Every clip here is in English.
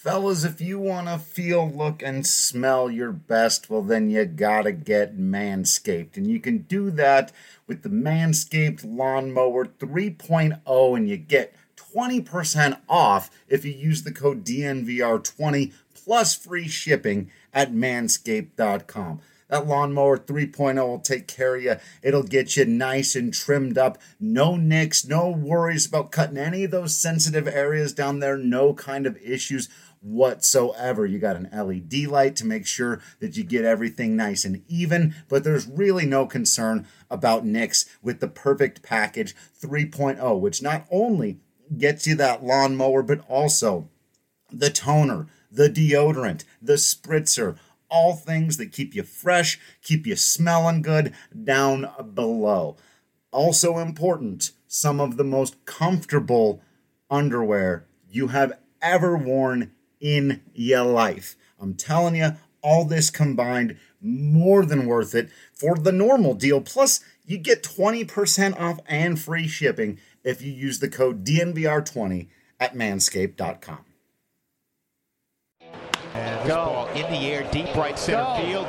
Fellas, if you want to feel, look, and smell your best, well, then you gotta get Manscaped. And you can do that with the Manscaped Lawnmower 3.0, and you get 20% off if you use the code DNVR20 plus free shipping at manscaped.com. That lawnmower 3.0 will take care of you. It'll get you nice and trimmed up. No nicks, no worries about cutting any of those sensitive areas down there. No kind of issues whatsoever. You got an LED light to make sure that you get everything nice and even, but there's really no concern about nicks with the perfect package 3.0, which not only gets you that lawnmower, but also the toner, the deodorant, the spritzer, all things that keep you fresh, keep you smelling good down below. Also important, some of the most comfortable underwear you have ever worn in your life. I'm telling you, all this combined, more than worth it for the normal deal. Plus, you get 20% off and free shipping if you use the code DNVR20 at manscaped.com. And this ball in the air, deep right center Go. field.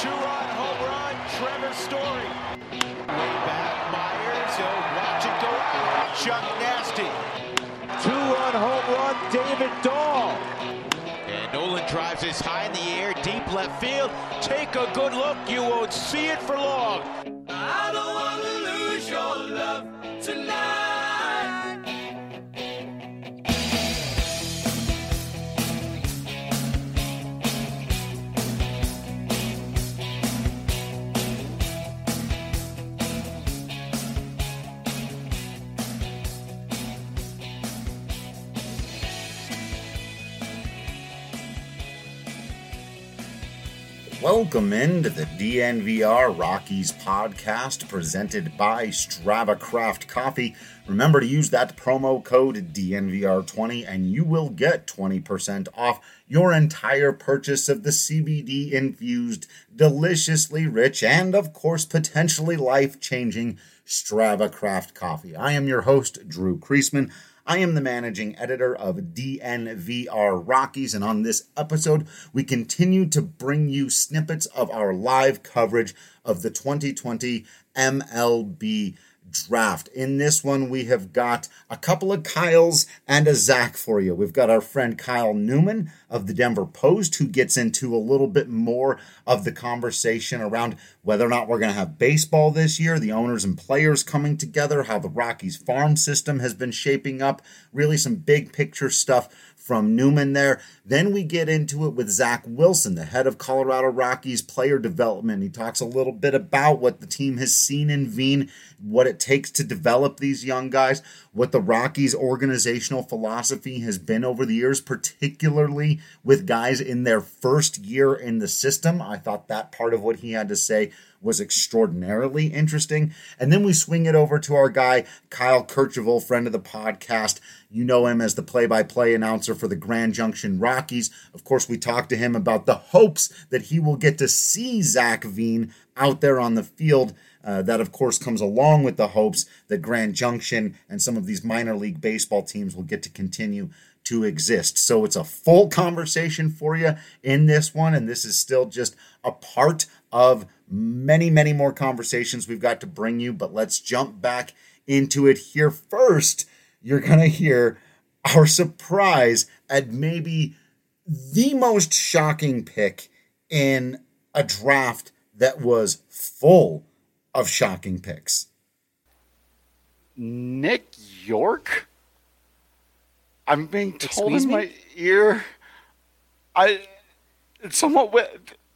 Two-run home run, Trevor Story. Way back, Myers. He'll watch it go out. Chuck Nasty. Two-run home run, David Dahl. Drives this high in the air, deep left field. Take a good look, you won't see it for long. Welcome into the DNVR Rockies podcast presented by Strava Craft Coffee. Remember to use that promo code DNVR20 and you will get 20% off your entire purchase of the CBD infused, deliciously rich, and of course, potentially life changing Strava Craft Coffee. I am your host, Drew Creasman. I am the managing editor of DNVR Rockies, and on this episode, we continue to bring you snippets of our live coverage of the 2020 MLB draft. In this one, we have got a couple of Kyles and a Zach for you. We've got our friend Kyle Newman of the Denver Post, who gets into a little bit more of the conversation around whether or not we're going to have baseball this year, the owners and players coming together, how the Rockies farm system has been shaping up, really some big picture stuff from Newman there. Then we get into it with Zach Wilson, the head of Colorado Rockies player development. He talks a little bit about what the team has seen in Veen, what it takes to develop these young guys, what the Rockies organizational philosophy has been over the years, particularly with guys in their first year in the system. I thought that part of what he had to say was extraordinarily interesting. And then we swing it over to our guy, Kyle Kercheval, friend of the podcast. You know him as the play by play announcer for the Grand Junction Rockies. Of course, we talked to him about the hopes that he will get to see Zach Veen out there on the field. Uh, that, of course, comes along with the hopes that Grand Junction and some of these minor league baseball teams will get to continue to exist. So it's a full conversation for you in this one, and this is still just a part of many, many more conversations we've got to bring you. But let's jump back into it here first. You're going to hear our surprise at maybe the most shocking pick in a draft that was full of shocking picks. Nick Yorke? I'm being told Excuse in me? my ear. I it's somewhat. wi-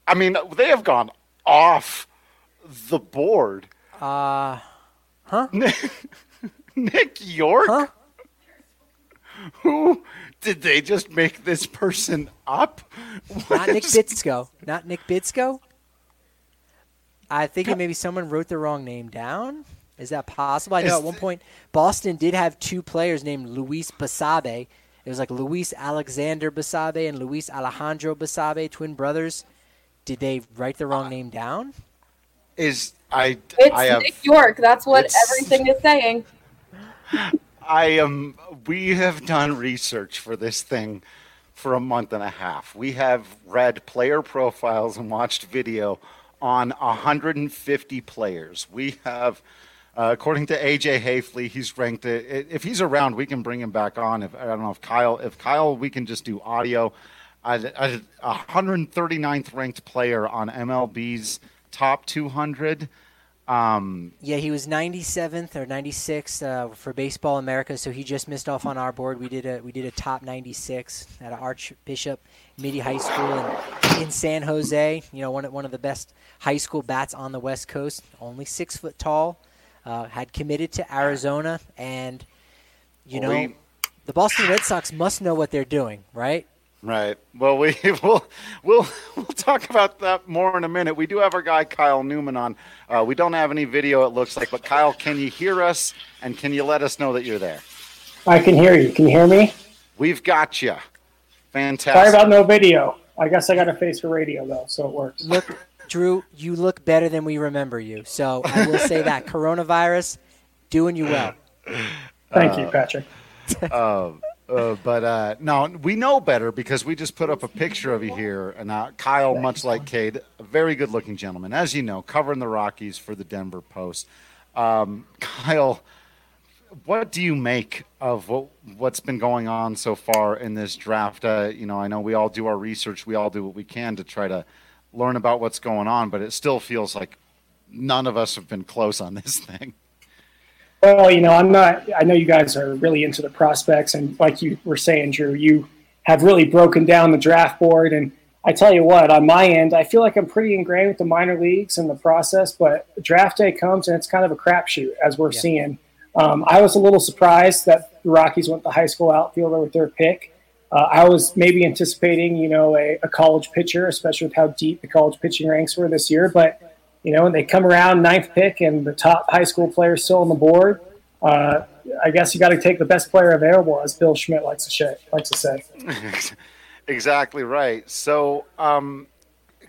I mean, they have gone off the board. Uh, huh? Nick Yorke? Huh? Who did they just make this person up? Not Nick Bitsko. Not Nick Bitsko. I think maybe someone wrote the wrong name down. Is that possible? I know Is at one point Boston did have two players named Luis Basabe. It was like Luis Alexander Basabe and Luis Alejandro Basabe, twin brothers. Did they write the wrong name down? Is I It's I have Nick Yorke. That's what everything is saying. I am. We have done research for this thing for a month and a half. We have read player profiles and watched video on 150 players. We have, uh, according to AJ Hafley, he's ranked. It. If he's around, we can bring him back on. If I don't know if Kyle, if Kyle, we can just do audio. A 139th ranked player on MLB's top 200. Um, yeah, he was 97th or 96th uh, for Baseball America, so he just missed off on our board. We did a we did a top 96 at Archbishop Mitty High School in, in San Jose. You know, one of, one of the best high school bats on the West Coast. Only six foot tall. Uh, had committed to Arizona, and you know, we, the Boston Red Sox must know what they're doing, right? Right. Well, we will we'll we'll talk about that more in a minute. We do have our guy Kyle Newman on. Uh, we don't have any video, it looks like, but Kyle, can you hear us? And can you let us know that you're there? I can hear you. Can you hear me? We've got you. Fantastic. Sorry about no video. I guess I got a face for radio though, so it works. Look, Drew, you look better than we remember you. So I will say that coronavirus doing you well. Thank uh, you, Patrick. um, uh, but uh, no, we know better because we just put up a picture of you here. And uh, Kyle, much like Cade, a very good looking gentleman, as you know, covering the Rockies for the Denver Post. Um, Kyle, what do you make of what, what's been going on so far in this draft? Uh, you know, I know we all do our research, we all do what we can to try to learn about what's going on, but it still feels like none of us have been close on this thing. Well, you know, I'm not. I know you guys are really into the prospects, and like you were saying, Drew, you have really broken down the draft board. And I tell you what, on my end, I feel like I'm pretty ingrained with the minor leagues and the process. But draft day comes, and it's kind of a crapshoot, as we're yeah. seeing. Um, I was a little surprised that the Rockies went the high school outfielder with their pick. Uh, I was maybe anticipating, you know, a, a college pitcher, especially with how deep the college pitching ranks were this year. But you know, and they come around ninth pick and the top high school player is still on the board. Uh, I guess you got to take the best player available, as Bill Schmidt likes to, say, likes to say. exactly right. So, um,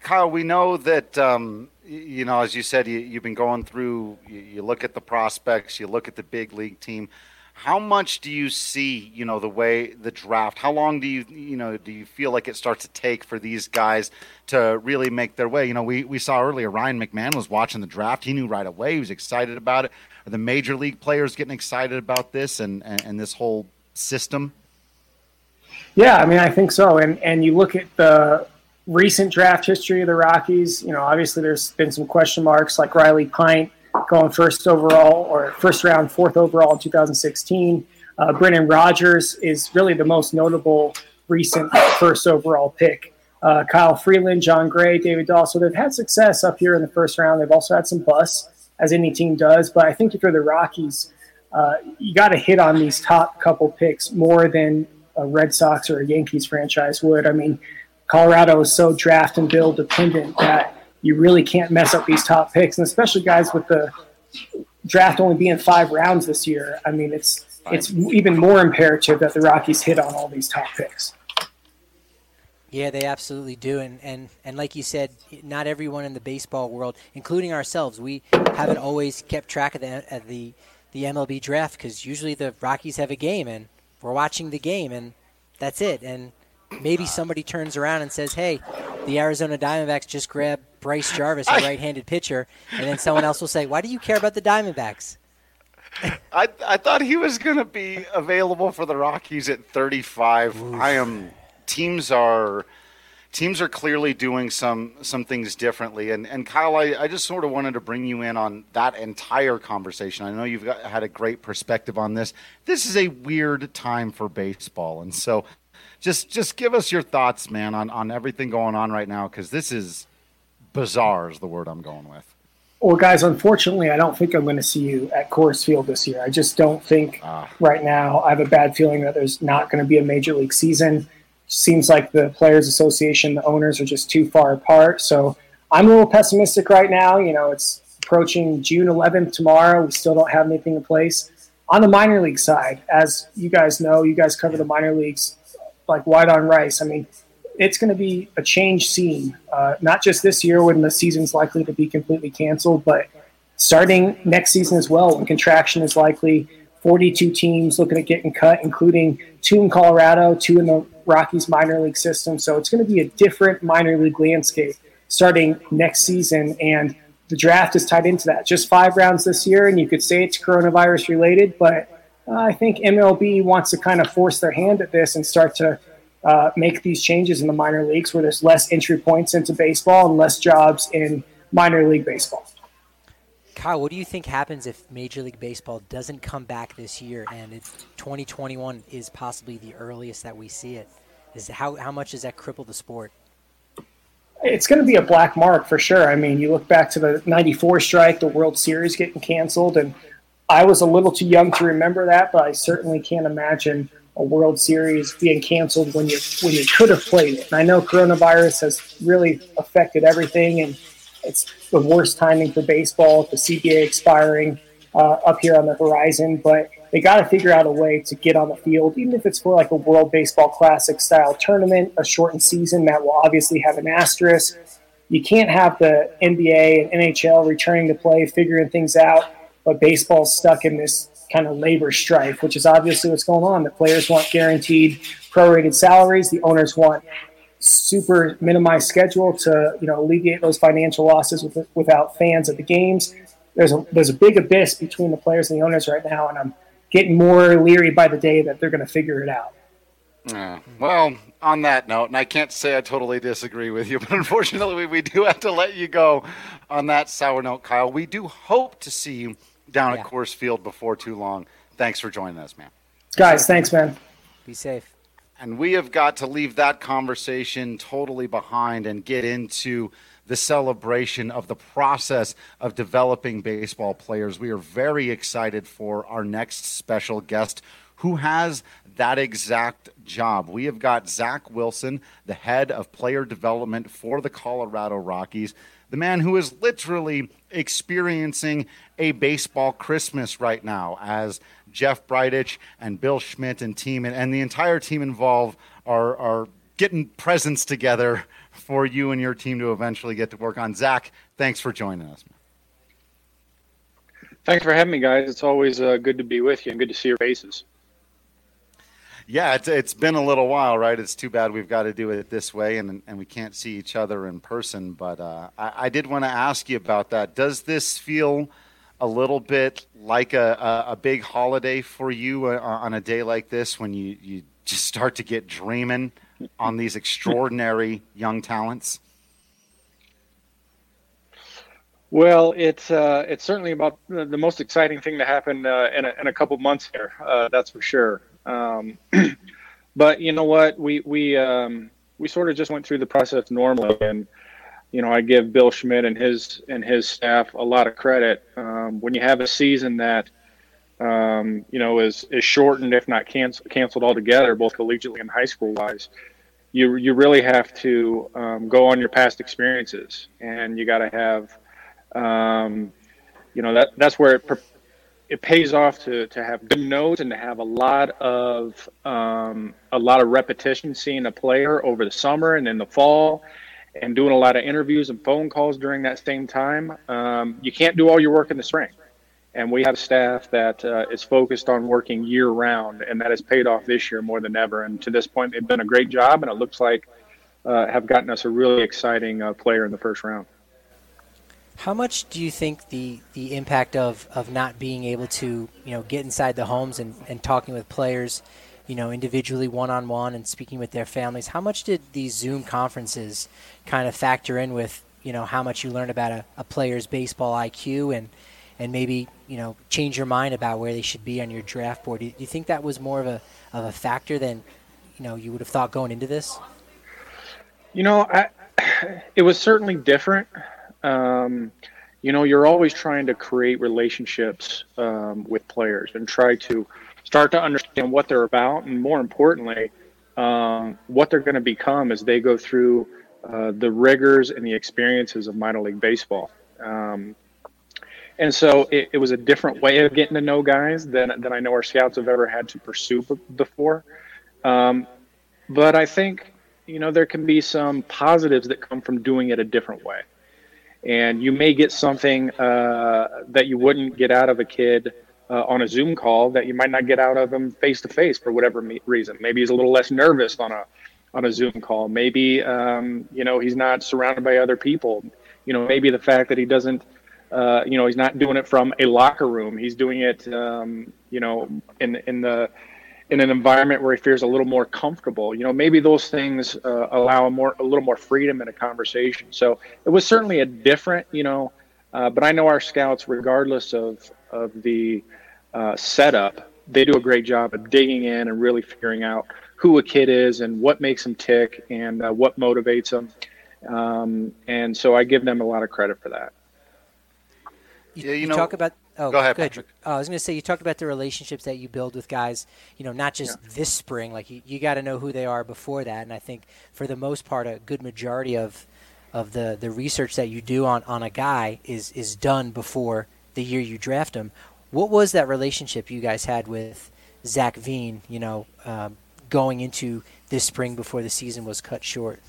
Kyle, we know that um, you know, as you said, you, have been going through. You, you look at the prospects, you look at the big league team how much do you see you know the way the draft? How long do you you know do you feel like it starts to take for these guys to really make their way? You know we, we saw earlier ryan mcmahon was watching the draft. He knew right away. He was excited about it. Are the major league players getting excited about this and and, and this whole system? Yeah i mean i think so. And and you look at the recent draft history of the rockies you know obviously there's been some question marks like riley pint going first overall or first round, fourth overall in 2016. Uh, Brendan Rodgers is really the most notable recent first overall pick. Uh, Kyle Freeland, Jon Gray, David Dahl. So they've had success up here in the first round. They've also had some busts, as any team does. But I think if you're the Rockies, uh, you got to hit on these top couple picks more than a Red Sox or a Yankees franchise would. I mean, Colorado is so draft and build dependent that you really can't mess up these top picks, and especially guys with the draft only being five rounds this year. I mean, it's it's even more imperative that the Rockies hit on all these top picks. Yeah, they absolutely do, and and and like you said, not everyone in the baseball world, including ourselves, we haven't always kept track of the of the the MLB draft because usually the Rockies have a game and we're watching the game and that's it. And maybe somebody turns around and says, "Hey, the Arizona Diamondbacks just grabbed Bryce Jarvis, a right-handed pitcher," and then someone else will say, "Why do you care about the Diamondbacks?" I I thought he was going to be available for the Rockies at 35. Oof. I am teams are teams are clearly doing some some things differently. And and Kyle, I, I just sort of wanted to bring you in on that entire conversation. I know you've got, had a great perspective on this. This is a weird time for baseball, and so just just give us your thoughts, man, on on everything going on right now because this is bizarre is the word I'm going with. Well, guys, unfortunately, I don't think I'm going to see you at Coors Field this year. I just don't think ah. right now. I have a bad feeling that there's not going to be a major league season. Seems like the Players Association, the owners are just too far apart. So I'm a little pessimistic right now. You know, it's approaching June 11th tomorrow. We still don't have anything in place. On the minor league side, as you guys know, you guys cover the minor leagues like white on rice. I mean, it's going to be a change scene, uh, not just this year when the season's likely to be completely canceled, but starting next season as well when contraction is likely. 42 teams looking at getting cut, including two in Colorado, two in the Rockies minor league system. So it's going to be a different minor league landscape starting next season. And the draft is tied into that. Just five rounds this year, and you could say it's coronavirus related, but uh, I think MLB wants to kind of force their hand at this and start to uh, make these changes in the minor leagues where there's less entry points into baseball and less jobs in minor league baseball. Kyle, what do you think happens if Major League Baseball doesn't come back this year and it's 2021 is possibly the earliest that we see it? Is how how much does that cripple the sport? It's going to be a black mark for sure. I mean, you look back to the 94 strike, the World Series getting canceled and I was a little too young to remember that, but I certainly can't imagine a World Series being canceled when you when you could have played it. And I know coronavirus has really affected everything, and it's the worst timing for baseball. With the CBA expiring uh, up here on the horizon, but they got to figure out a way to get on the field, even if it's for like a World Baseball Classic style tournament, a shortened season that will obviously have an asterisk. You can't have the NBA and NHL returning to play, figuring things out, but baseball's stuck in this kind of labor strife, which is obviously what's going on. The players want guaranteed prorated salaries. The owners want super minimized schedule to you know alleviate those financial losses with, without fans at the games. There's a there's a big abyss between the players and the owners right now, and I'm getting more leery by the day that they're going to figure it out. Yeah. Well, on that note, and I can't say I totally disagree with you, but unfortunately, we, we do have to let you go on that sour note, Kyle. We do hope to see you down yeah. at Coors Field before too long. Thanks for joining us, man. Guys, thanks, man. Be safe. And we have got to leave that conversation totally behind and get into the celebration of the process of developing baseball players. We are very excited for our next special guest who has that exact job. We have got Zach Wilson, the head of player development for the Colorado Rockies the man who is literally experiencing a baseball Christmas right now as Jeff Bridich and Bill Schmidt and team and, and the entire team involved are, are getting presents together for you and your team to eventually get to work on. Zach, thanks for joining us. Thanks for having me, guys. It's always uh, good to be with you and good to see your faces. Yeah, it's it's been a little while, right? It's too bad we've got to do it this way, and and we can't see each other in person. But uh, I, I, did want to ask you about that. Does this feel a little bit like a, a, a big holiday for you uh, on a day like this, when you you just start to get dreaming on these extraordinary young talents? Well, it's uh, it's certainly about the most exciting thing to happen uh, in, a, in a couple months here. Uh, that's for sure. Um, but you know what? We we um, we sort of just went through the process normally, and you know I give Bill Schmidt and his and his staff a lot of credit. Um, when you have a season that um, you know is is shortened, if not canceled canceled altogether, both collegiately and high school wise, you you really have to um, go on your past experiences, and you got to have um, you know that that's where it it pays off to, to have good notes and to have a lot of um, a lot of repetition seeing a player over the summer and in the fall and doing a lot of interviews and phone calls during that same time. Um, you can't do all your work in the spring. And we have staff that uh, is focused on working year round and that has paid off this year more than ever. And to this point they've done a great job and it looks like uh, have gotten us a really exciting uh, player in the first round how much do you think the, the impact of, of not being able to you know get inside the homes and, and talking with players, you know individually one on one and speaking with their families? How much did these Zoom conferences kind of factor in with you know how much you learn about a, a player's baseball IQ and and maybe you know change your mind about where they should be on your draft board? Do you, do you think that was more of a of a factor than you know you would have thought going into this? You know, I, it was certainly different um, you know, you're always trying to create relationships um, with players and try to start to understand what they're about, and more importantly, um, what they're going to become as they go through uh, the rigors and the experiences of minor league baseball. Um, and so it, it, was a different way of getting to know guys than, than I know our scouts have ever had to pursue before. Um, but I think, you know, there can be some positives that come from doing it a different way and you may get something uh, that you wouldn't get out of a kid uh, on a Zoom call that you might not get out of him face to face for whatever me- reason. Maybe he's a little less nervous on a on a Zoom call. Maybe um, you know he's not surrounded by other people. You know, maybe the fact that he doesn't. Uh, you know, he's not doing it from a locker room. He's doing it, um, you know, in in the in an environment where he feels a little more comfortable. You know, maybe those things uh, allow a more a little more freedom in a conversation. So it was certainly a different, you know, uh, but I know our scouts, regardless of of the uh, setup, they do a great job of digging in and really figuring out who a kid is and what makes them tick and uh, what motivates them. Um, and so I give them a lot of credit for that. You, yeah, you, you know, talk about. Oh, go ahead. Patrick. Oh, I was going to say you talked about the relationships that you build with guys. You know, not just yeah. this spring. Like you, you got to know who they are before that. And I think for the most part, a good majority of of the the research that you do on on a guy is is done before the year you draft him. What was that relationship you guys had with Zach Veen? You know, um, going into this spring before the season was cut short.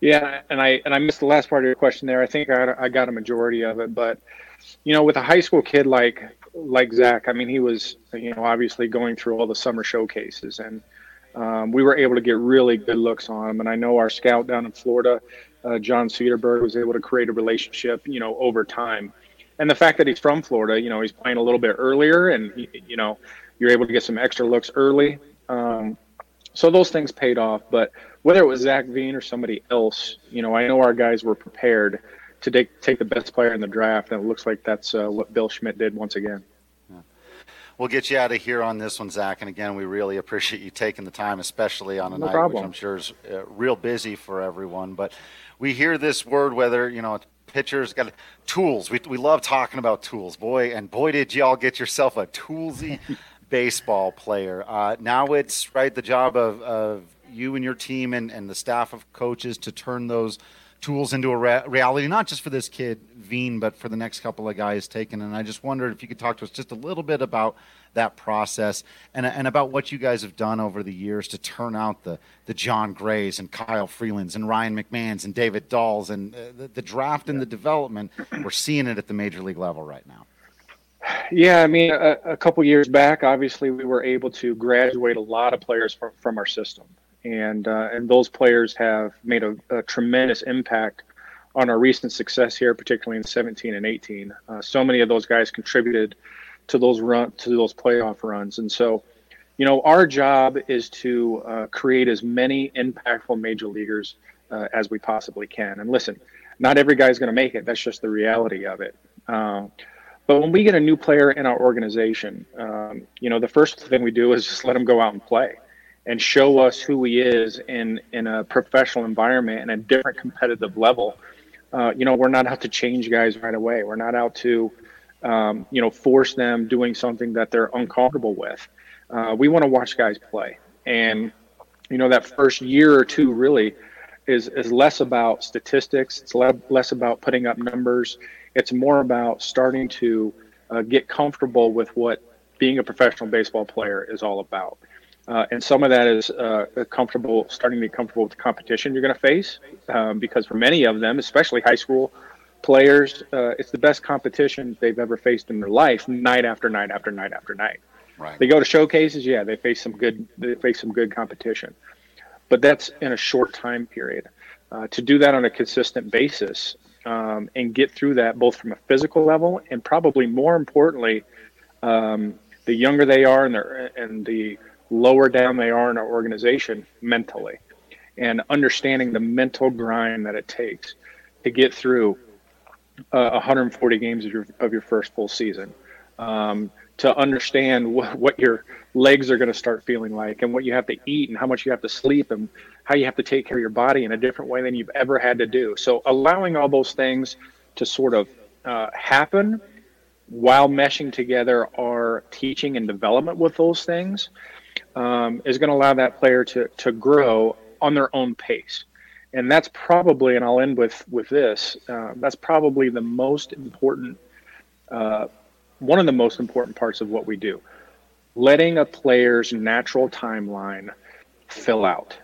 Yeah, and I and I missed the last part of your question there. I think I I got a majority of it, but you know, with a high school kid like like Zach, I mean, he was you know obviously going through all the summer showcases, and um, we were able to get really good looks on him. And I know our scout down in Florida, uh, John Cedarberg, was able to create a relationship, you know, over time. And the fact that he's from Florida, you know, he's playing a little bit earlier, and you know, you're able to get some extra looks early. Um, so those things paid off. But whether it was Zach Veen or somebody else, you know, I know our guys were prepared to take, take the best player in the draft, and it looks like that's uh, what Bill Schmidt did once again. We'll get you out of here on this one, Zach. And again, we really appreciate you taking the time, especially on a no night problem. which I'm sure is uh, real busy for everyone. But we hear this word, whether you know pitchers got tools. We we love talking about tools, boy. And boy, did y'all get yourself a toolsy baseball player. Uh, now it's right the job of, of you and your team and, and the staff of coaches to turn those tools into a re- reality, not just for this kid Veen, but for the next couple of guys taken. And I just wondered if you could talk to us just a little bit about that process and, and about what you guys have done over the years to turn out the, the Jon Grays and Kyle Freelands and Ryan McMahons and David Dahls and uh, the, the draft and the development. We're seeing it at the major league level right now. Yeah, I mean, a, a couple years back, obviously, we were able to graduate a lot of players from, from our system, and uh, and those players have made a, a, tremendous impact on our recent success here, particularly in 17 and 18. Uh, so many of those guys contributed to those run to those playoff runs, and so, you know, our job is to uh, create as many impactful major leaguers uh, as we possibly can. And listen, not every guy's going to make it. That's just the reality of it. Uh, but when we get a new player in our organization, um, you know, the first thing we do is just let him go out and play and show us who he is in, in a professional environment and a different competitive level. Uh, you know, we're not out to change guys right away. We're not out to, um, you know, force them doing something that they're uncomfortable with. Uh, we want to watch guys play. And, you know, that first year or two really is, is less about statistics. It's less about putting up numbers it's more about starting to uh, get comfortable with what being a professional baseball player is all about. Uh, and some of that is uh, comfortable, starting to be comfortable with the competition you're going to face, um, because for many of them, especially high school players, uh, it's the best competition they've ever faced in their life, night after night after night after night. Right. They go to showcases, yeah, they face some good, they face some good competition, but that's in a short time period. Uh, to do that on a consistent basis um, and get through that both from a physical level and probably more importantly, um, the younger they are and, and the lower down they are in our organization mentally, and understanding the mental grind that it takes to get through uh, 140 games of your of your first full season. Um, to understand what, what your legs are going to start feeling like and what you have to eat and how much you have to sleep and how you have to take care of your body in a different way than you've ever had to do. So allowing all those things to sort of uh, happen while meshing together our teaching and development with those things um, is going to allow that player to, to grow on their own pace. And that's probably, and I'll end with, with this, uh, that's probably the most important uh, one of the most important parts of what we do letting a player's natural timeline fill out.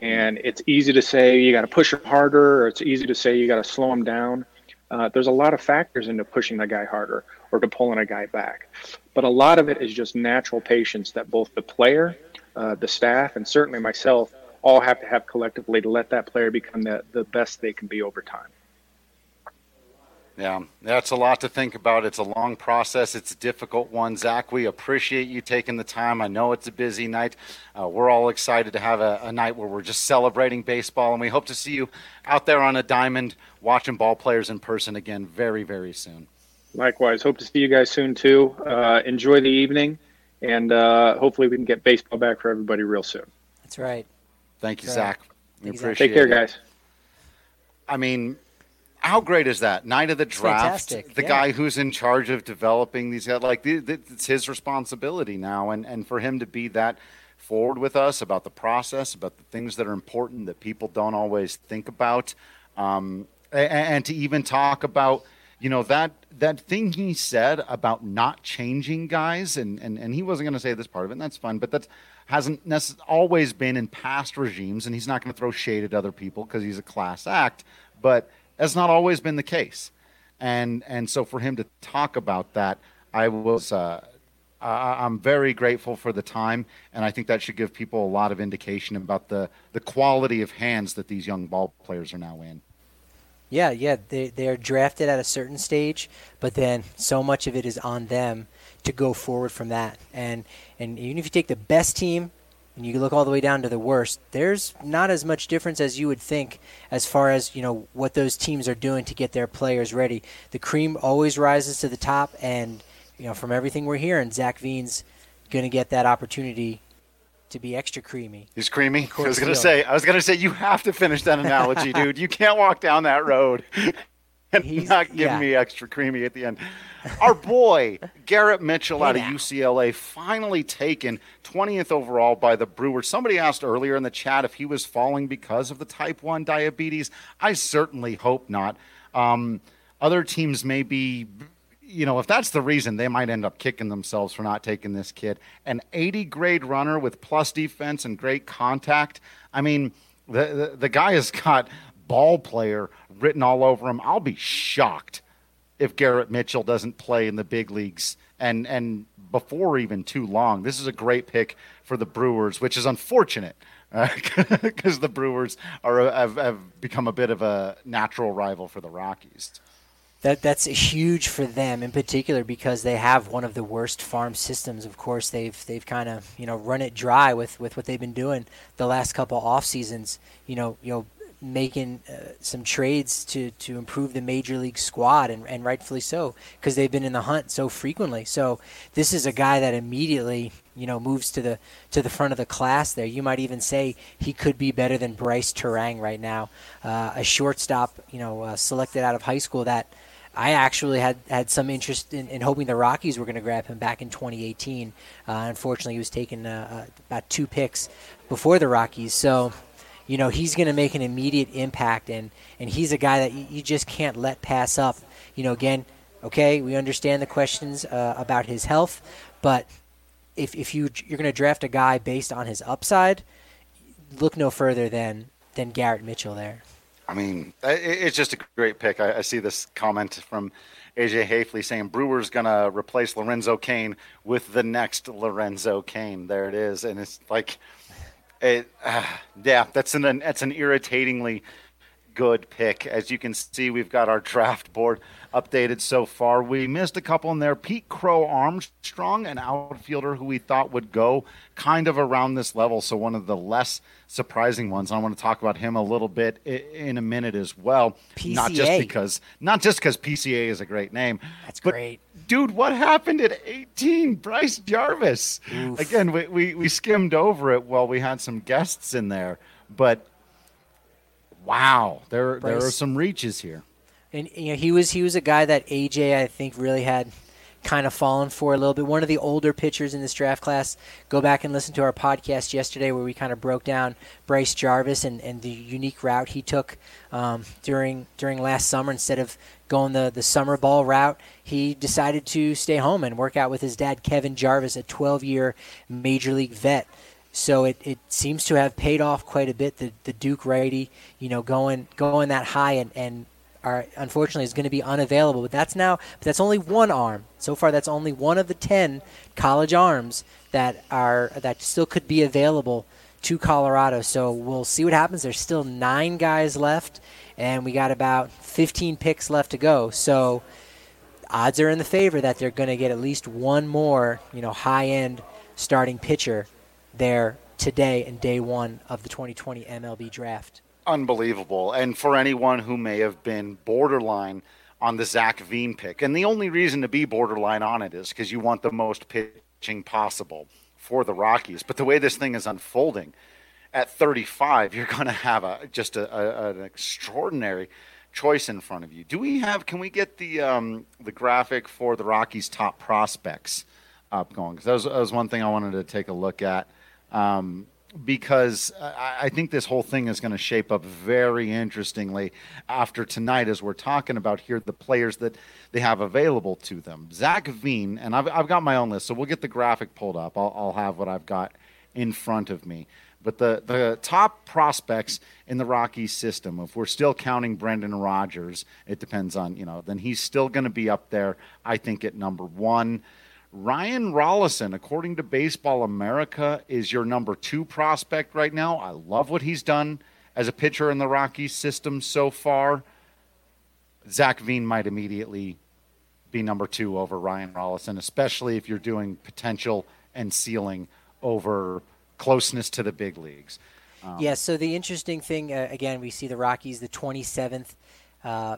And it's easy to say you got to push him harder, or it's easy to say you got to slow him down. Uh, there's a lot of factors into pushing the guy harder or to pulling a guy back. But a lot of it is just natural patience that both the player uh, the staff, and certainly myself all have to have collectively to let that player become the, the best they can be over time. Yeah, that's a lot to think about. It's a long process. It's a difficult one. Zach, we appreciate you taking the time. I know it's a busy night. Uh, we're all excited to have a, a, night where we're just celebrating baseball, and we hope to see you out there on a diamond watching ball players in person again very, very soon. Likewise. Hope to see you guys soon, too. Uh, enjoy the evening, and uh, hopefully we can get baseball back for everybody real soon. That's right. Thank you, Zach. We appreciate Take care, it. guys. I mean, how great is that? Night of the draft. Fantastic, The yeah. guy who's in charge of developing these guys, like it's his responsibility now, and and for him to be that forward with us about the process, about the things that are important that people don't always think about, um, and, and to even talk about. You know that that thing he said about not changing guys, and, and, and he wasn't going to say this part of it, and that's fine, but that hasn't necess- always been in past regimes, and he's not going to throw shade at other people because he's a class act, but that's not always been the case, and and so for him to talk about that, I was uh, I- I'm very grateful for the time, and I think that should give people a lot of indication about the the quality of hands that these young ball players are now in. Yeah, yeah, they they're drafted at a certain stage, but then so much of it is on them to go forward from that. And and even if you take the best team and you look all the way down to the worst, there's not as much difference as you would think as far as, you know, what those teams are doing to get their players ready. The cream always rises to the top and you know, from everything we're hearing, Zach Veen's going to get that opportunity to be extra creamy. He's creamy. I was gonna say. I was gonna say you have to finish that analogy, dude. You can't walk down that road and He's- not giving yeah. me extra creamy at the end. Our boy Garrett Mitchell out of. UCLA finally taken 20th overall by the Brewers. Somebody asked earlier in the chat if he was falling because of the type one diabetes. I certainly hope not. Um, other teams may be you know, if that's the reason, they might end up kicking themselves for not taking this kid. An 80 grade runner with plus defense and great contact. I mean, the, the, the guy has got ball player written all over him. I'll be shocked if Garrett Mitchell doesn't play in the big leagues and, and before even too long. This is a great pick for the Brewers, which is unfortunate uh, because the Brewers are have, have become a bit of a natural rival for the Rockies. That that's huge for them in particular because they have one of the worst farm systems. Of course, they've they've kind of you know run it dry with, with what they've been doing the last couple off seasons. You know you know making uh, some trades to, to improve the major league squad and, and rightfully so because they've been in the hunt so frequently. So this is a guy that immediately you know moves to the to the front of the class there. You might even say he could be better than Brice Turang right now, uh, a shortstop you know uh, selected out of high school that. I actually had, had some interest in, in hoping the Rockies were going to grab him back in 2018. Uh, unfortunately, he was taken uh, uh, about two picks before the Rockies. So, you know, he's going to make an immediate impact, and, and he's a guy that you, just can't let pass up. You know, again, okay, we understand the questions uh, about his health, but if, if you, you're going to draft a guy based on his upside, look no further than, than Garrett Mitchell there. I mean, it's just a great pick. I, I see this comment from AJ Hafley saying Brewers gonna replace Lorenzo Cain with the next Lorenzo Cain. There it is, and it's like, it, uh, yeah, that's an that's an irritatingly good pick. As you can see, we've got our draft board updated so far. We missed a couple in there. Pete Crow Armstrong, an outfielder who we thought would go kind of around this level. So one of the less surprising ones. I want to talk about him a little bit in a minute as well. Not just because not just because PCA is a great name. That's but, great. Dude, what happened at 18? Bryce Jarvis. Oof. Again, we, we, we skimmed over it while we had some guests in there. But wow, there there are some reaches here. And you know, he was he was a guy that AJ I think really had kind of fallen for a little bit. One of the older pitchers in this draft class. Go back and listen to our podcast yesterday where we kind of broke down Bryce Jarvis and, and the unique route he took um, during during last summer. Instead of going the, the summer ball route, he decided to stay home and work out with his dad, Kevin Jarvis, a 12 year major league vet. So it, it seems to have paid off quite a bit. The the Duke righty, you know, going going that high and, and are unfortunately is going to be unavailable. But that's now, but that's only one arm. So far, that's only one of the ten college arms that are that still could be available to Colorado. So we'll see what happens. There's still nine guys left, and we got about 15 picks left to go. So odds are in the favor that they're going to get at least one more, you know, high-end starting pitcher there today in day one of the 2020 MLB draft. Unbelievable. And for anyone who may have been borderline on the Zach Veen pick, and the only reason to be borderline on it is because you want the most pitching possible for the Rockies. But the way this thing is unfolding, at 35, you're going to have a just a, a, an extraordinary choice in front of you. Do we have? Can we get the um, the graphic for the Rockies' top prospects up going? Because that that was one thing I wanted to take a look at. Um, because I, I think this whole thing is going to shape up very interestingly after tonight, as we're talking about here, the players that they have available to them. Zach Veen, and I've, I've got my own list, so we'll get the graphic pulled up. I'll, I'll have what I've got in front of me. But the, the top prospects in the Rockies system, if we're still counting Brendan Rodgers, it depends on, you know, then he's still going to be up there, I think, at number one. Ryan Rolison, according to Baseball America, is your number two prospect right now. I love what he's done as a pitcher in the Rockies system so far. Zach Veen might immediately be number two over Ryan Rolison, especially if you're doing potential and ceiling over closeness to the big leagues. Um, yeah, so the interesting thing, uh, again, we see the Rockies, the 27th uh,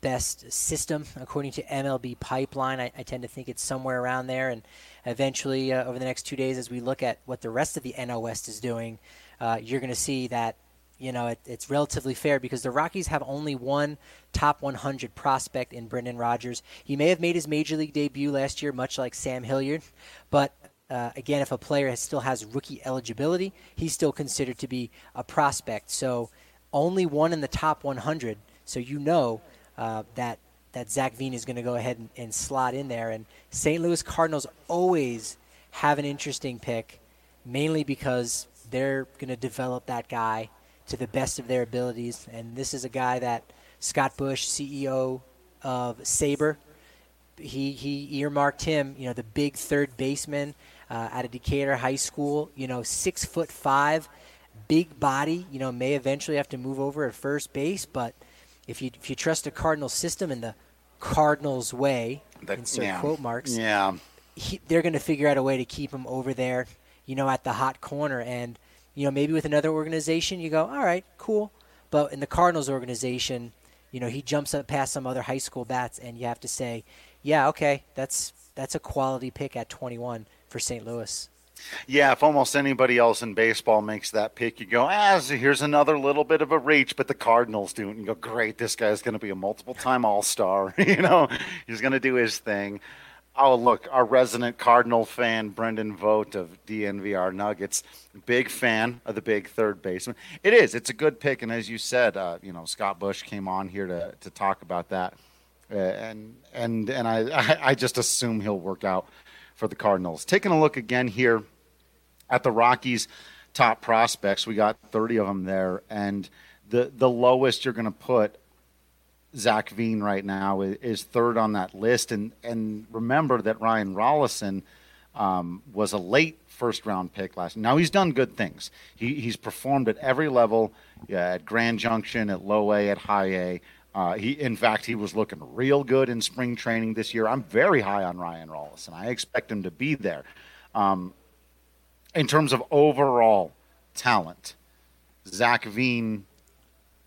best system according to MLB Pipeline. I, I, tend to think it's somewhere around there. And eventually, uh, over the next two days, as we look at what the rest of the NL West is doing, uh, you're going to see that you know it, it's relatively fair because the Rockies have only one top 100 prospect in Brendan Rodgers. He may have made his major league debut last year, much like Sam Hilliard, but uh, again, if a player has, still has rookie eligibility, he's still considered to be a prospect. So only one in the top 100. So you know uh, that that Zach Veen is going to go ahead and, and, slot in there. And St. Louis Cardinals always have an interesting pick, mainly because they're going to develop that guy to the best of their abilities. And this is a guy that Scott Bush, CEO of Sabre, he, he earmarked him, you know, the big third baseman uh, out of Decatur High School, you know, six foot five, big body, you know, may eventually have to move over at first base, but – if you if you trust the Cardinal system and the Cardinals way, the, insert yeah. quote marks, yeah, he, they're going to figure out a way to keep him over there, you know, at the hot corner. And you know, maybe with another organization, you go, all right, cool. But in the Cardinals organization, you know, he jumps up past some other high school bats, and you have to say, yeah, okay, that's that's a quality pick at 21 for St. Louis. Yeah, if almost anybody else in baseball makes that pick, you go, ah, here's another little bit of a reach, but the Cardinals do it. And you go, great, this guy's going to be a multiple time All Star. you know, he's going to do his thing. Oh, look, our resident Cardinal fan, Brendan Vogt of DNVR Nuggets, big fan of the big third baseman. It is. It's a good pick. And as you said, uh, you know, Scott Bush came on here to, to talk about that. Uh, and and and I, I just assume he'll work out for the Cardinals. Taking a look again here at the Rockies' top prospects, we got 30 of them there, and the the lowest you're going to put Zach Veen right now is, third on that list. And and remember that Ryan Rolison um, was a late first round pick last. Now he's done good things. He, he's performed at every level, yeah, at Grand Junction, at Low A, at High A. Uh, he, in fact, he was looking real good in spring training this year. I'm very high on Ryan Rolison. I expect him to be there. Um, in terms of overall talent, Zach Veen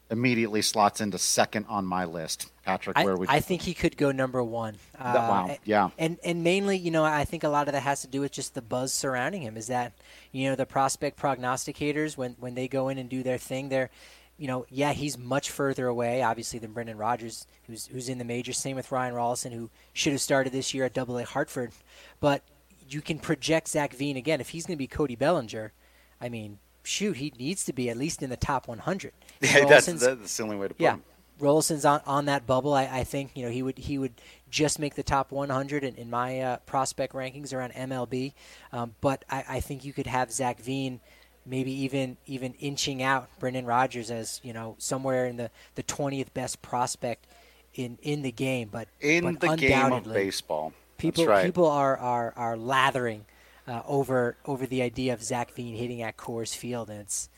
immediately slots into second on my list. Patrick, where I, would I think he could go number one? Uh, wow, yeah, and and mainly, you know, I think a lot of that has to do with just the buzz surrounding him. Is that you know the prospect prognosticators when when they go in and do their thing, they're you know, yeah, he's much further away, obviously, than Brendan Rodgers, who's who's in the major. Same with Ryan Rolison, who should have started this year at Double A Hartford. But you can project Zach Veen again if he's going to be Cody Bellinger. I mean, shoot, he needs to be at least in the top 100. Yeah, that's, that's the only way to put yeah, him. Rolison's on, on that bubble. I, I, think you know he would he would just make the top 100 in, in my uh, prospect rankings around MLB. Um, but I, I, think you could have Zach Veen maybe even even inching out Brendan Rodgers as you know somewhere in the the twentieth best prospect in in the game. But in but the game of baseball, people right. people are are are lathering uh, over over the idea of Zach Veen hitting at Coors Field, and it's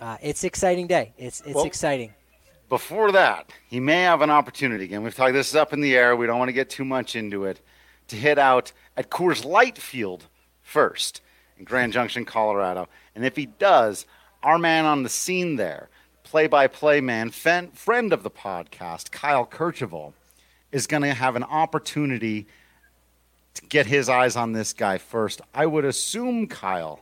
uh, it's exciting day. It's it's well, exciting. Before that, he may have an opportunity again. We've talked this is up in the air. We don't want to get too much into it. To hit out at Coors Light Field first in Grand Junction, Colorado. And if he does, our man on the scene there, play by play man, friend of the podcast, Kyle Kercheval, is going to have an opportunity to get his eyes on this guy first. I would assume, Kyle,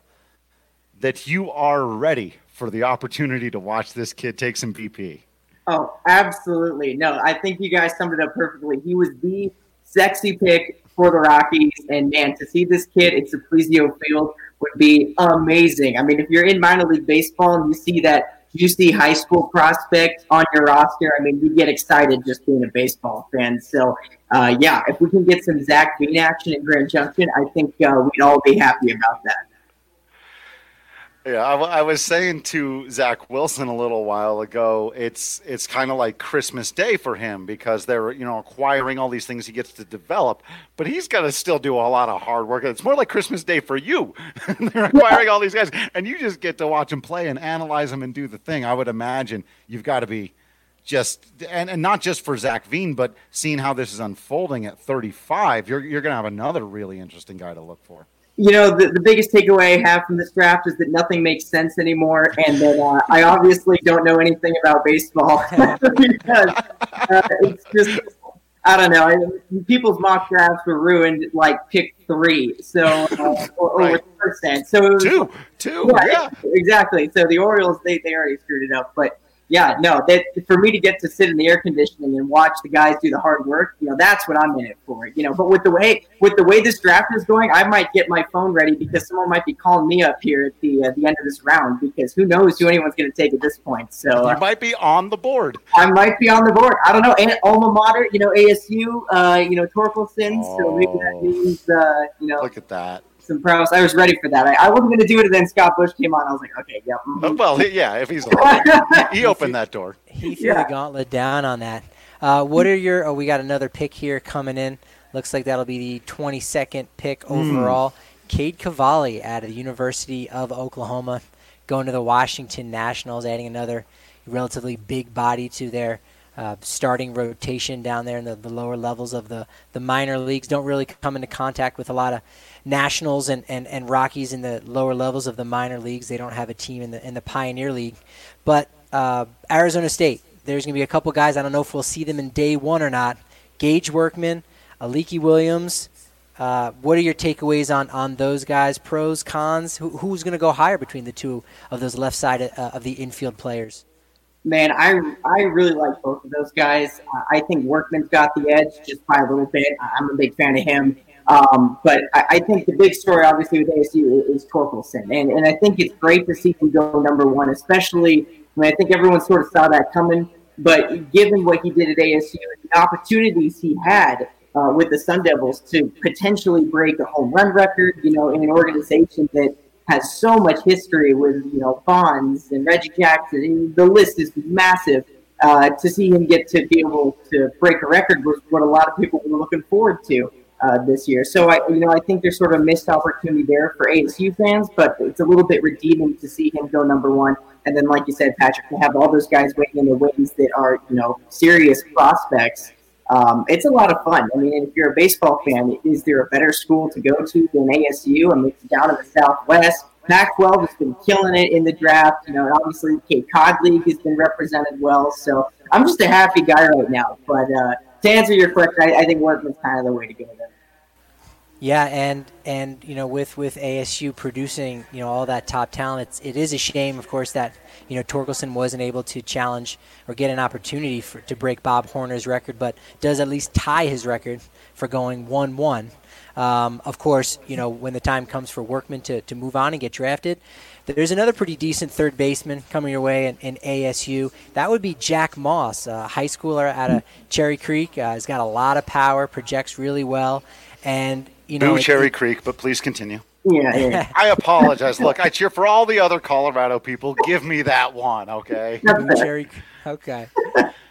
that you are ready for the opportunity to watch this kid take some BP. Oh, absolutely. No, I think you guys summed it up perfectly. He was the sexy pick for the Rockies, and man, to see this kid at Suplizio Field would be amazing. I mean, if you're in minor league baseball and you see that juicy high school prospect on your roster, I mean, you get excited just being a baseball fan. So, uh, yeah, if we can get some Zach Veen action in Grand Junction, I think uh, we'd all be happy about that. Yeah, I, I, was saying to Zach Wilson a little while ago, it's it's kind of like Christmas Day for him because they're you know acquiring all these things he gets to develop, but he's got to still do a lot of hard work. It's more like Christmas Day for you. they're acquiring all these guys, and you just get to watch them play and analyze them and do the thing. I would imagine you've got to be just and, and not just for Zach Veen, but seeing how this is unfolding at 35, you're you're going to have another really interesting guy to look for you know, the, the biggest takeaway I have from this draft is that nothing makes sense anymore, and that uh, I obviously don't know anything about baseball because uh, it's just I don't know. I, people's mock drafts were ruined like pick three, so uh, or, right. percent. So was, two, two, yeah, yeah, exactly. So the Orioles they they already screwed it up, but yeah, no, that for me to get to sit in the air conditioning and watch the guys do the hard work, you know, that's what I'm in it for. You know, but with the way with the way this draft is going, I might get my phone ready because someone might be calling me up here at the uh, the end of this round because who knows who anyone's going to take at this point. So you uh, might be on the board. I might be on the board. I don't know. And alma mater, you know, ASU, uh, you know, Torkelson. Oh, so maybe that means, uh, you know, look at that some pros. I was ready for that. I, I wasn't going to do it, and then Scott Bush came on. I was like, okay, yep. Mm-hmm. Well, yeah, if he's he, he opened that door. He threw yeah. the gauntlet down on that. Uh, what are your? Oh, we got another pick here coming in. Looks like that'll be the 22nd pick hmm. overall. Mm. Cade Cavalli out of the University of Oklahoma, going to the Washington Nationals, adding another relatively big body to their uh, starting rotation down there in the, the lower levels of the, the minor leagues. Don't really come into contact with a lot of Nationals and, and, and Rockies in the lower levels of the minor leagues. They don't have a team in the in the Pioneer League, but uh, Arizona State. There's going to be a couple guys. I don't know if we'll see them in day one or not. Gage Workman, Alika Williams. Uh, what are your takeaways on, on those guys? Pros, cons? Who, who's going to go higher between the two of those left side uh, of the infield players? Man, I I really like both of those guys. I think Workman's got the edge just by a little bit. I'm a big fan of him. Um, but I, I, think the big story, obviously, with ASU is Torkelson. And, and I think it's great to see him go number one, especially, I mean, I think everyone sort of saw that coming. But given what he did at ASU, the opportunities he had uh, with the Sun Devils to potentially break a home run record, you know, in an organization that has so much history with, you know, Bonds and Reggie Jackson, the list is massive. Uh, to see him get to be able to break a record was what a lot of people were looking forward to uh, this year. So I, you know, I think there's sort of a missed opportunity there for ASU fans, but it's a little bit redeeming to see him go number one. And then, like you said, Patrick, to have all those guys waiting in the wings that are, you know, serious prospects. Um, it's a lot of fun. I mean, if you're a baseball fan, is there a better school to go to than ASU? I mean, it's down in the Southwest. Pac-12 has been killing it in the draft. You know, obviously, Cape Cod League has been represented well. So I'm just a happy guy right now. But uh, to answer your question, I, I think Workman's kind of the way to go there. Yeah, and and you know with with ASU producing you know all that top talent, it's, it is a shame, of course, that you know Torkelson wasn't able to challenge or get an opportunity for, to break Bob Horner's record, but does at least tie his record for going one one. Um, of course, you know when the time comes for Workman to, to move on and get drafted, there's another pretty decent third baseman coming your way in, in ASU. That would be Jack Moss, a high schooler out of Cherry Creek. Uh, he's got a lot of power, projects really well, and you know, Boo Cherry it, Creek, but please continue. Yeah, yeah. I apologize. Look, I cheer for all the other Colorado people. Give me that one, okay? Cherry, okay.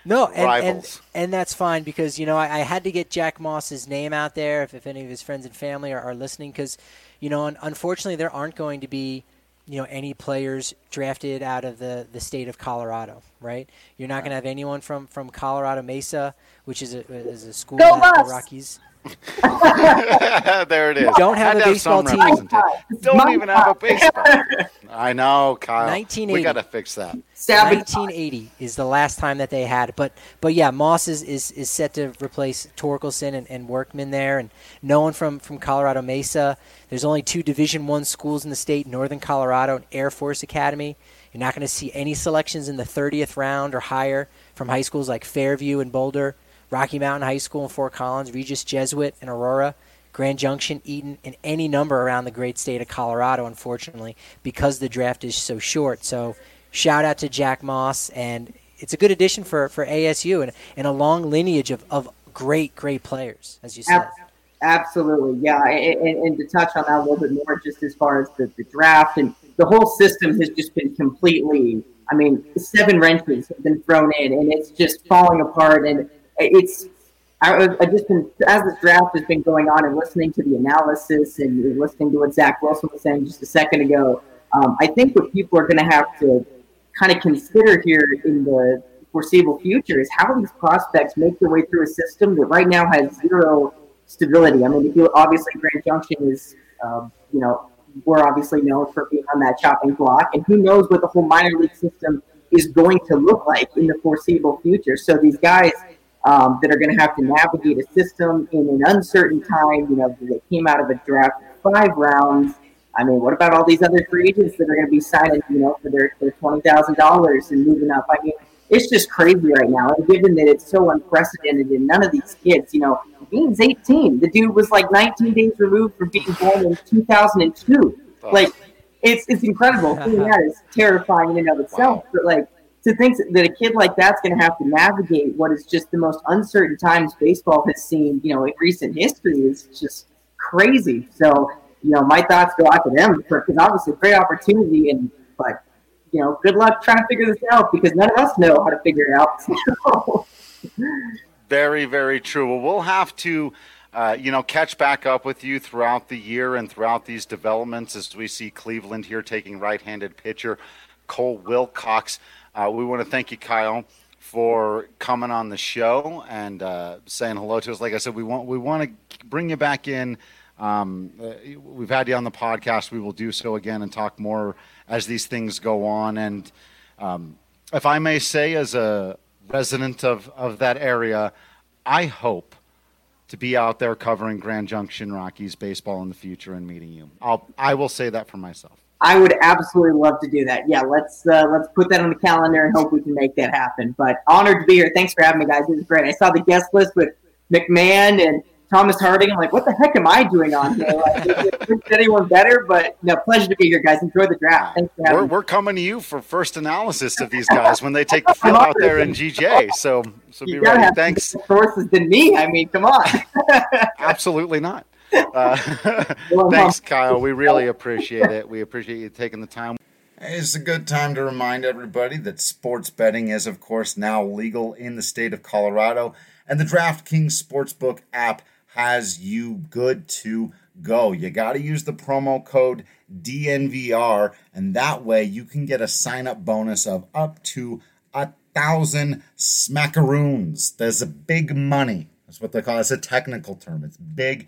No, and, and, and that's fine because you know I, I had to get Jack Moss's name out there if, if any of his friends and family are, are listening because you know un- unfortunately there aren't going to be you know any players drafted out of the, the state of Colorado, right? You're not going to have anyone from, from Colorado Mesa, which is a is a school Go that the Rockies there it is. Don't have Had a to baseball some team. Don't My even have a baseball. I know, Kyle. 1980. We got to fix that. 1980 is the last time that they had. But but yeah, Moss is, is, is set to replace Torkelson and, and Workman there, and no one from, from Colorado Mesa. There's only two Division One schools in the state: Northern Colorado and Air Force Academy. You're not going to see any selections in the 30th round or higher from high schools like Fairview and Boulder, Rocky Mountain High School in Fort Collins, Regis Jesuit and Aurora. Grand Junction, Eaton, and any number around the great state of Colorado, unfortunately, because the draft is so short. So, shout out to Jack Moss, and it's a good addition for, for ASU and, and a long lineage of, of great, great players, as you said. Absolutely, yeah. And, and, and to touch on that a little bit more, just as far as the, the draft and the whole system has just been completely. I mean, seven wrenches have been thrown in, and it's just falling apart. And it's I, I just been as this draft has been going on and listening to the analysis and listening to what Zach Wilson was saying just a second ago. Um, I think what people are going to have to kind of consider here in the foreseeable future is how these prospects make their way through a system that right now has zero stability. I mean, if you obviously Grand Junction is, um, you know, we're obviously known for being on that chopping block, and who knows what the whole minor league system is going to look like in the foreseeable future. So these guys um, that are going to have to navigate a system in an uncertain time, you know, they came out of a draft five rounds. I mean, what about all these other free agents that are going to be signing, you know, for their, their twenty thousand dollars and moving up? I mean, it's just crazy right now. And given that it's so unprecedented, and none of these kids, you know, Veen's eighteen. The dude was like nineteen days removed from being born in two thousand and two. Like, it's it's incredible. Seeing that is terrifying in and of itself. But like to think that a kid like that's going to have to navigate what is just the most uncertain times baseball has seen, you know, in recent history is just crazy. So, you know, my thoughts go out to them because obviously great opportunity and but you know, good luck trying to figure this out because none of us know how to figure it out. Very, very true. Well, we'll have to, uh, you know, catch back up with you throughout the year and throughout these developments as we see Cleveland here taking right-handed pitcher Cole Wilcox. Uh, we want to thank you, Kyle, for coming on the show and uh, saying hello to us. Like I said, we want we want to bring you back in. Um, uh, we've had you on the podcast. We will do so again and talk more as these things go on. And um, if I may say, as a resident of, of that area, I hope to be out there covering Grand Junction Rockies baseball in the future and meeting you. I'll I will say that for myself. I would absolutely love to do that. Yeah, let's uh, let's put that on the calendar and hope we can make that happen. But honored to be here. Thanks for having me, guys. It was great. I saw the guest list with McMahon and Thomas Harding. I'm like, what the heck am I doing on here? Like, is, anyone better? But no, pleasure to be here, guys. Enjoy the draft. Thanks for having We're, me. we're coming to you for first analysis of these guys when they take the field out there in GJ. So so be You ready. Thanks. sources than me. I mean, come on. Absolutely not. Uh, thanks, Kyle. We really appreciate it. We appreciate you taking the time. It's a good time to remind everybody that sports betting is, of course, now legal in the state of Colorado, and the DraftKings Sportsbook app has you good to go. You got to use the promo code DNVR, and that way you can get a sign up bonus of up to a thousand smackaroons. There's a big money. That's what they call it. It's a technical term. It's big,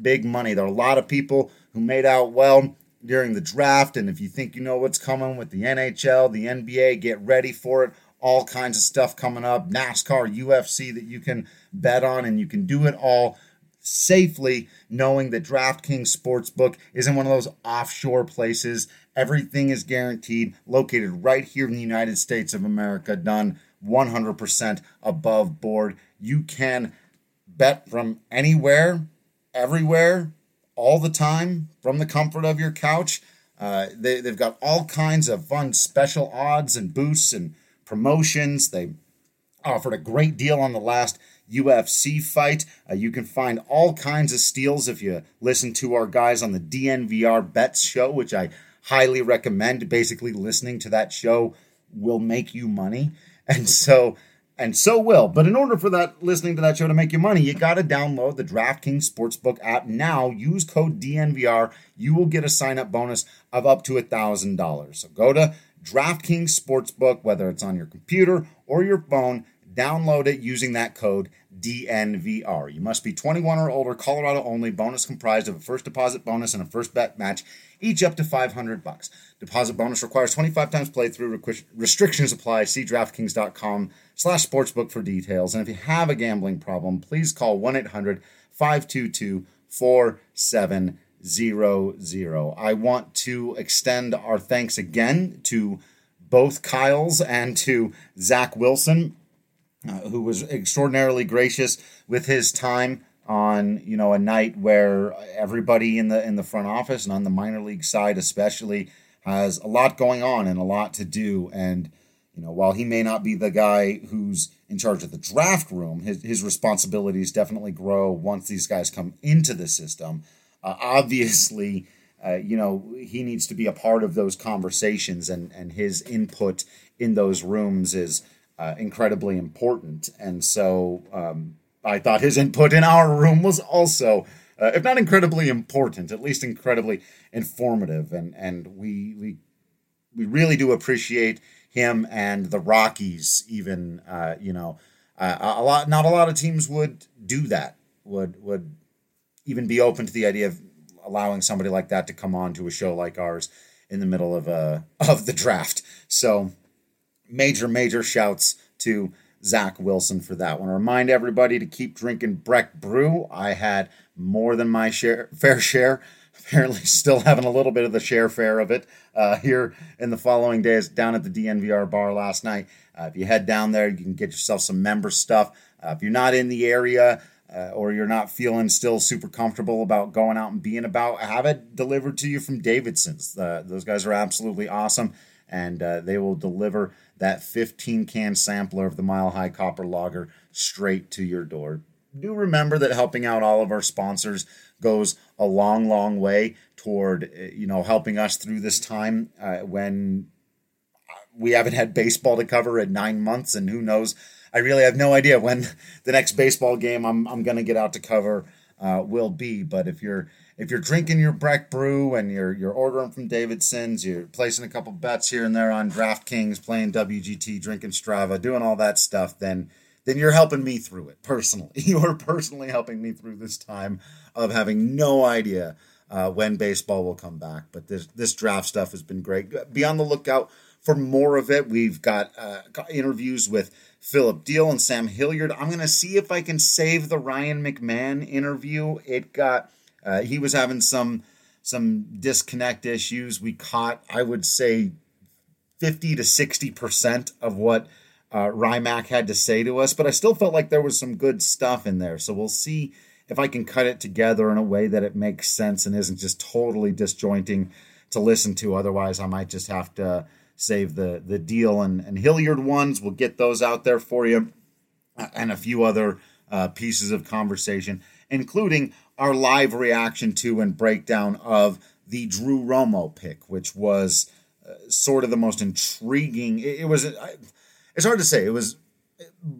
big money. There are a lot of people who made out well during the draft. And if you think you know what's coming with the NHL, the NBA, get ready for it. All kinds of stuff coming up NASCAR, UFC that you can bet on, and you can do it all safely knowing that DraftKings Sportsbook isn't one of those offshore places. Everything is guaranteed, located right here in the United States of America, done 100% above board. You can bet from anywhere, everywhere, all the time from the comfort of your couch. Uh, they, they've got all kinds of fun special odds and boosts and promotions. They offered a great deal on the last UFC fight. Uh, you can find all kinds of steals if you listen to our guys on the DNVR Bets show, which I highly recommend. Basically, listening to that show will make you money. And so and so will. But in order for that listening to that show to make you money, you got to download the DraftKings Sportsbook app now. Use code DNVR. You will get a sign up bonus of up to $1,000. So go to DraftKings Sportsbook, whether it's on your computer or your phone, download it using that code DNVR. You must be 21 or older, Colorado only. Bonus comprised of a first deposit bonus and a first bet match, each up to 500 bucks. Deposit bonus requires 25 times playthrough. Restrictions apply. See DraftKings.com slash sportsbook for details. And if you have a gambling problem, please call 1 800 522 4700. I want to extend our thanks again to both Kyles and to Zach Wilson, uh, who was extraordinarily gracious with his time on you know a night where everybody in the in the front office and on the minor league side especially has a lot going on and a lot to do. And, you know, while he may not be the guy who's in charge of the draft room, his, his responsibilities definitely grow once these guys come into the system. Uh, obviously, uh, you know, he needs to be a part of those conversations, and, and his input in those rooms is uh, incredibly important. And so um, I thought his input in our room was also uh, if not incredibly important, at least incredibly informative. And and we we we really do appreciate him and the Rockies. Even uh, you know, uh, a lot not a lot of teams would do that. Would would even be open to the idea of allowing somebody like that to come on to a show like ours in the middle of a of the draft. So major major shouts to Zach Wilson for that one. Remind everybody to keep drinking Breck Brew. I had more than my share, fair share. Apparently, still having a little bit of the share fare of it uh, here in the following days down at the DNVR bar last night. Uh, if you head down there, you can get yourself some member stuff. Uh, if you're not in the area, uh, or you're not feeling still super comfortable about going out and being about, have it delivered to you from Davidson's. Uh, those guys are absolutely awesome, and uh, they will deliver that 15 can sampler of the Mile High Copper Lager straight to your door. Do remember that helping out all of our sponsors goes a long, long way toward uh, you know helping us through this time uh, when we haven't had baseball to cover in nine months, and who knows. I really have no idea when the next baseball game I'm, I'm going to get out to cover uh, will be. But if you're if you're drinking your Breck brew and you're you're ordering from Davidson's, you're placing a couple bets here and there on DraftKings, playing WGT, drinking Strava, doing all that stuff, then then you're helping me through it personally. You're personally helping me through this time of having no idea uh, when baseball will come back. But this this draft stuff has been great. Be on the lookout for more of it. We've got, uh, interviews with Phillip Diehl and Sam Hilliard. I'm going to see if I can save the Ryan McMahon interview. It got uh, he was having some some disconnect issues. We caught, I would say, fifty to sixty percent of what uh, Rymac had to say to us, but I still felt like there was some good stuff in there. So we'll see if I can cut it together in a way that it makes sense and isn't just totally disjointing to listen to. Otherwise, I might just have to save the the Diehl and, and Hilliard ones. We'll get those out there for you, and a few other uh, pieces of conversation, including our live reaction to and breakdown of the Drew Romo pick, which was uh, sort of the most intriguing. It, it was, uh, it's hard to say. It was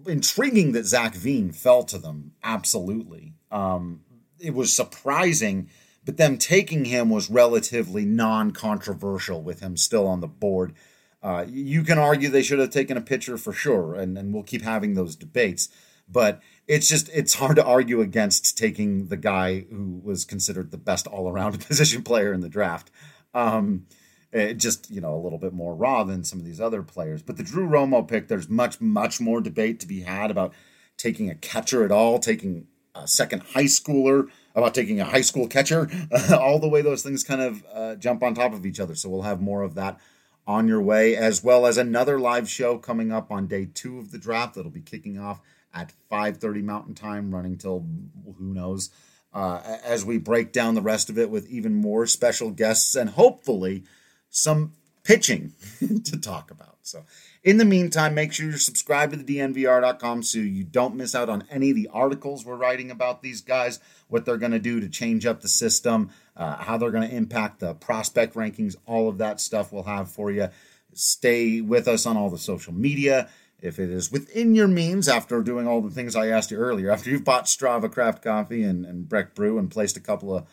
intriguing that Zach Veen fell to them. Absolutely. Um, it was surprising, but them taking him was relatively non controversial with him still on the board. Uh, you can argue they should have taken a pitcher for sure, and, and we'll keep having those debates. But it's just it's hard to argue against taking the guy who was considered the best all around position player in the draft. Um, it just you know a little bit more raw than some of these other players. But the Drew Romo pick, there's much much more debate to be had about taking a catcher at all, taking a second high schooler, about taking a high school catcher. all the way those things kind of uh, jump on top of each other. So we'll have more of that on your way, as well as another live show coming up on day two of the draft that'll be kicking off at 5:30 Mountain Time, running till who knows. Uh, as we break down the rest of it with even more special guests and hopefully some pitching to talk about. So, in the meantime, make sure you're subscribed to the DNVR.com so you don't miss out on any of the articles we're writing about these guys, what they're going to do to change up the system, uh, how they're going to impact the prospect rankings, all of that stuff we'll have for you. Stay with us on all the social media. If it is within your means, after doing all the things I asked you earlier, after you've bought Strava Craft Coffee and, and Breck Brew and placed a couple of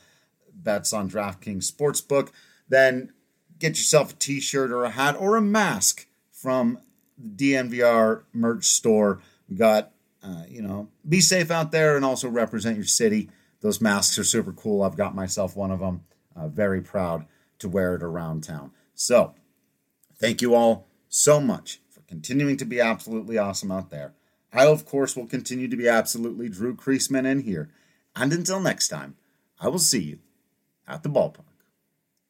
bets on DraftKings Sportsbook, then get yourself a t shirt or a hat or a mask from the DNVR merch store. We got, uh, you know, be safe out there and also represent your city. Those masks are super cool. I've got myself one of them. Uh, very proud to wear it around town. So, thank you all so much continuing to be absolutely awesome out there. I, of course, will continue to be absolutely Drew Creasman in here. And until next time, I will see you at the ballpark.